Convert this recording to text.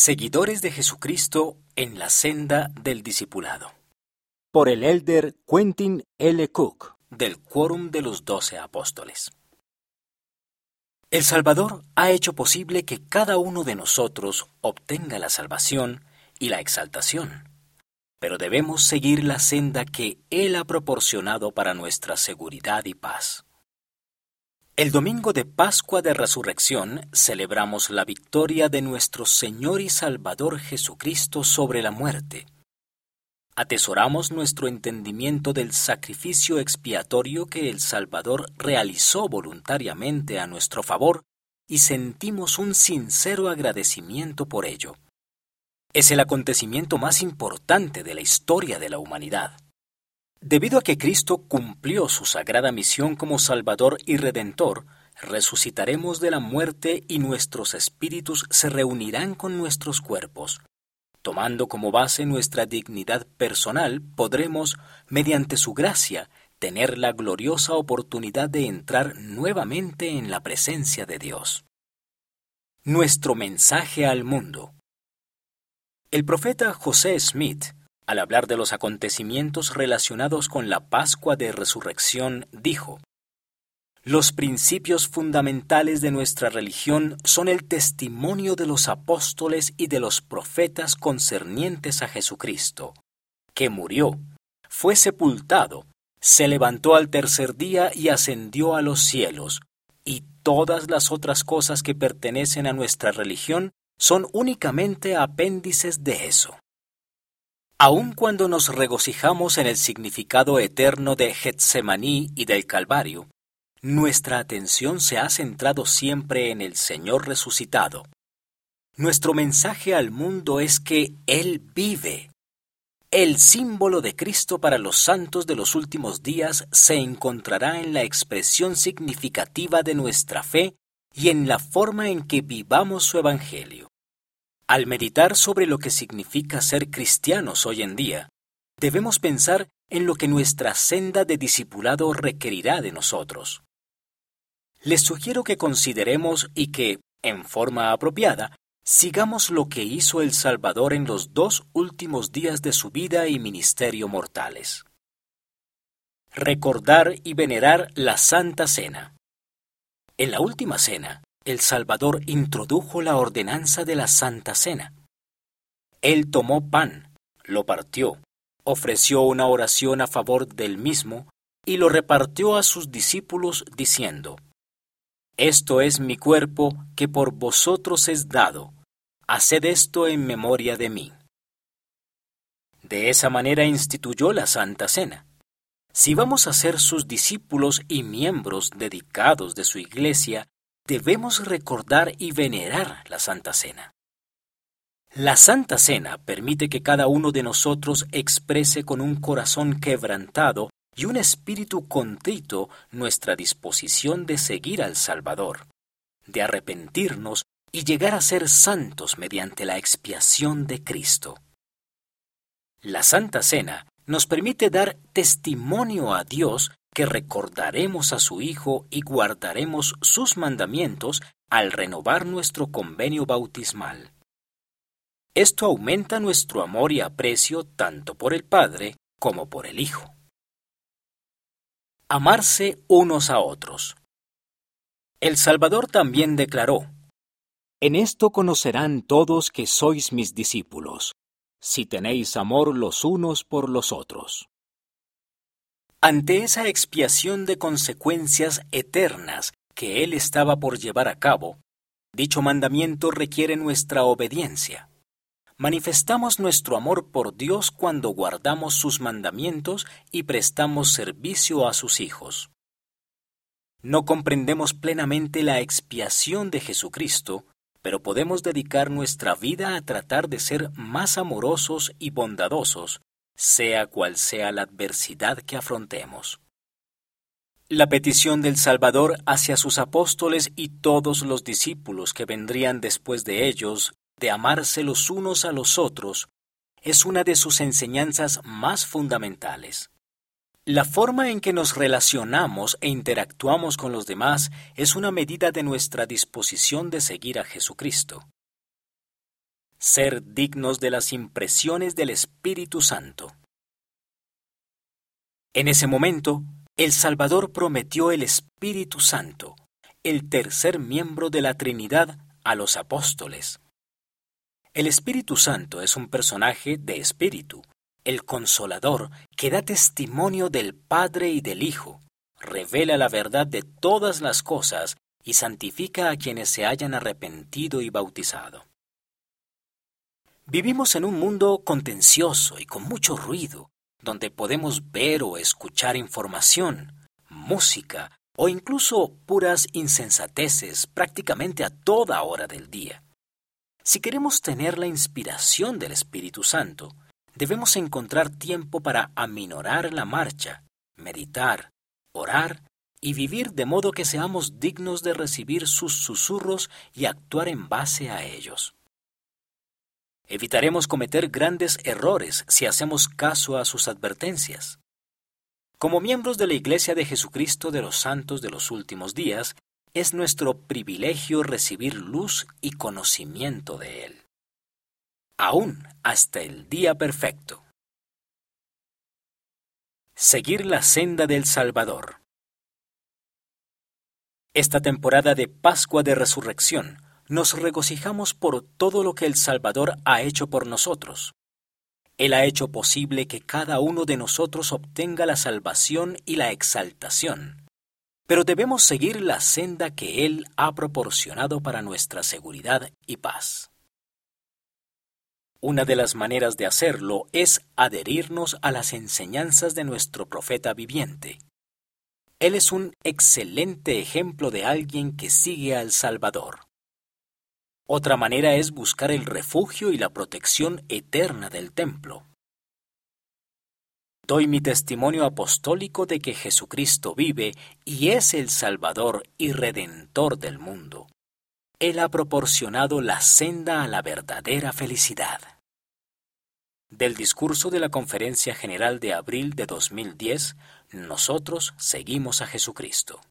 Seguidores de Jesucristo en la senda del discipulado. Por el elder Quentin L. Cook, del Quórum de los Doce Apóstoles. El Salvador ha hecho posible que cada uno de nosotros obtenga la salvación y la exaltación, pero debemos seguir la senda que Él ha proporcionado para nuestra seguridad y paz. El domingo de Pascua de Resurrección celebramos la victoria de nuestro Señor y Salvador Jesucristo sobre la muerte. Atesoramos nuestro entendimiento del sacrificio expiatorio que el Salvador realizó voluntariamente a nuestro favor y sentimos un sincero agradecimiento por ello. Es el acontecimiento más importante de la historia de la humanidad. Debido a que Cristo cumplió su sagrada misión como Salvador y Redentor, resucitaremos de la muerte y nuestros espíritus se reunirán con nuestros cuerpos. Tomando como base nuestra dignidad personal, podremos, mediante su gracia, tener la gloriosa oportunidad de entrar nuevamente en la presencia de Dios. Nuestro mensaje al mundo. El profeta José Smith al hablar de los acontecimientos relacionados con la Pascua de Resurrección, dijo, Los principios fundamentales de nuestra religión son el testimonio de los apóstoles y de los profetas concernientes a Jesucristo, que murió, fue sepultado, se levantó al tercer día y ascendió a los cielos, y todas las otras cosas que pertenecen a nuestra religión son únicamente apéndices de eso. Aun cuando nos regocijamos en el significado eterno de Getsemaní y del Calvario, nuestra atención se ha centrado siempre en el Señor resucitado. Nuestro mensaje al mundo es que Él vive. El símbolo de Cristo para los santos de los últimos días se encontrará en la expresión significativa de nuestra fe y en la forma en que vivamos su Evangelio. Al meditar sobre lo que significa ser cristianos hoy en día, debemos pensar en lo que nuestra senda de discipulado requerirá de nosotros. Les sugiero que consideremos y que, en forma apropiada, sigamos lo que hizo el Salvador en los dos últimos días de su vida y ministerio mortales. Recordar y venerar la Santa Cena. En la última cena, el Salvador introdujo la ordenanza de la Santa Cena. Él tomó pan, lo partió, ofreció una oración a favor del mismo y lo repartió a sus discípulos diciendo, Esto es mi cuerpo que por vosotros es dado, haced esto en memoria de mí. De esa manera instituyó la Santa Cena. Si vamos a ser sus discípulos y miembros dedicados de su iglesia, debemos recordar y venerar la Santa Cena. La Santa Cena permite que cada uno de nosotros exprese con un corazón quebrantado y un espíritu contrito nuestra disposición de seguir al Salvador, de arrepentirnos y llegar a ser santos mediante la expiación de Cristo. La Santa Cena nos permite dar testimonio a Dios que recordaremos a su Hijo y guardaremos sus mandamientos al renovar nuestro convenio bautismal. Esto aumenta nuestro amor y aprecio tanto por el Padre como por el Hijo. Amarse unos a otros. El Salvador también declaró, En esto conocerán todos que sois mis discípulos, si tenéis amor los unos por los otros. Ante esa expiación de consecuencias eternas que Él estaba por llevar a cabo, dicho mandamiento requiere nuestra obediencia. Manifestamos nuestro amor por Dios cuando guardamos sus mandamientos y prestamos servicio a sus hijos. No comprendemos plenamente la expiación de Jesucristo, pero podemos dedicar nuestra vida a tratar de ser más amorosos y bondadosos sea cual sea la adversidad que afrontemos. La petición del Salvador hacia sus apóstoles y todos los discípulos que vendrían después de ellos, de amarse los unos a los otros, es una de sus enseñanzas más fundamentales. La forma en que nos relacionamos e interactuamos con los demás es una medida de nuestra disposición de seguir a Jesucristo. Ser dignos de las impresiones del Espíritu Santo. En ese momento, el Salvador prometió el Espíritu Santo, el tercer miembro de la Trinidad, a los apóstoles. El Espíritu Santo es un personaje de espíritu, el consolador que da testimonio del Padre y del Hijo, revela la verdad de todas las cosas y santifica a quienes se hayan arrepentido y bautizado. Vivimos en un mundo contencioso y con mucho ruido, donde podemos ver o escuchar información, música o incluso puras insensateces prácticamente a toda hora del día. Si queremos tener la inspiración del Espíritu Santo, debemos encontrar tiempo para aminorar la marcha, meditar, orar y vivir de modo que seamos dignos de recibir sus susurros y actuar en base a ellos. Evitaremos cometer grandes errores si hacemos caso a sus advertencias. Como miembros de la Iglesia de Jesucristo de los Santos de los Últimos Días, es nuestro privilegio recibir luz y conocimiento de Él. Aún hasta el día perfecto. Seguir la senda del Salvador. Esta temporada de Pascua de Resurrección nos regocijamos por todo lo que el Salvador ha hecho por nosotros. Él ha hecho posible que cada uno de nosotros obtenga la salvación y la exaltación. Pero debemos seguir la senda que Él ha proporcionado para nuestra seguridad y paz. Una de las maneras de hacerlo es adherirnos a las enseñanzas de nuestro profeta viviente. Él es un excelente ejemplo de alguien que sigue al Salvador. Otra manera es buscar el refugio y la protección eterna del templo. Doy mi testimonio apostólico de que Jesucristo vive y es el Salvador y Redentor del mundo. Él ha proporcionado la senda a la verdadera felicidad. Del discurso de la Conferencia General de abril de 2010, nosotros seguimos a Jesucristo.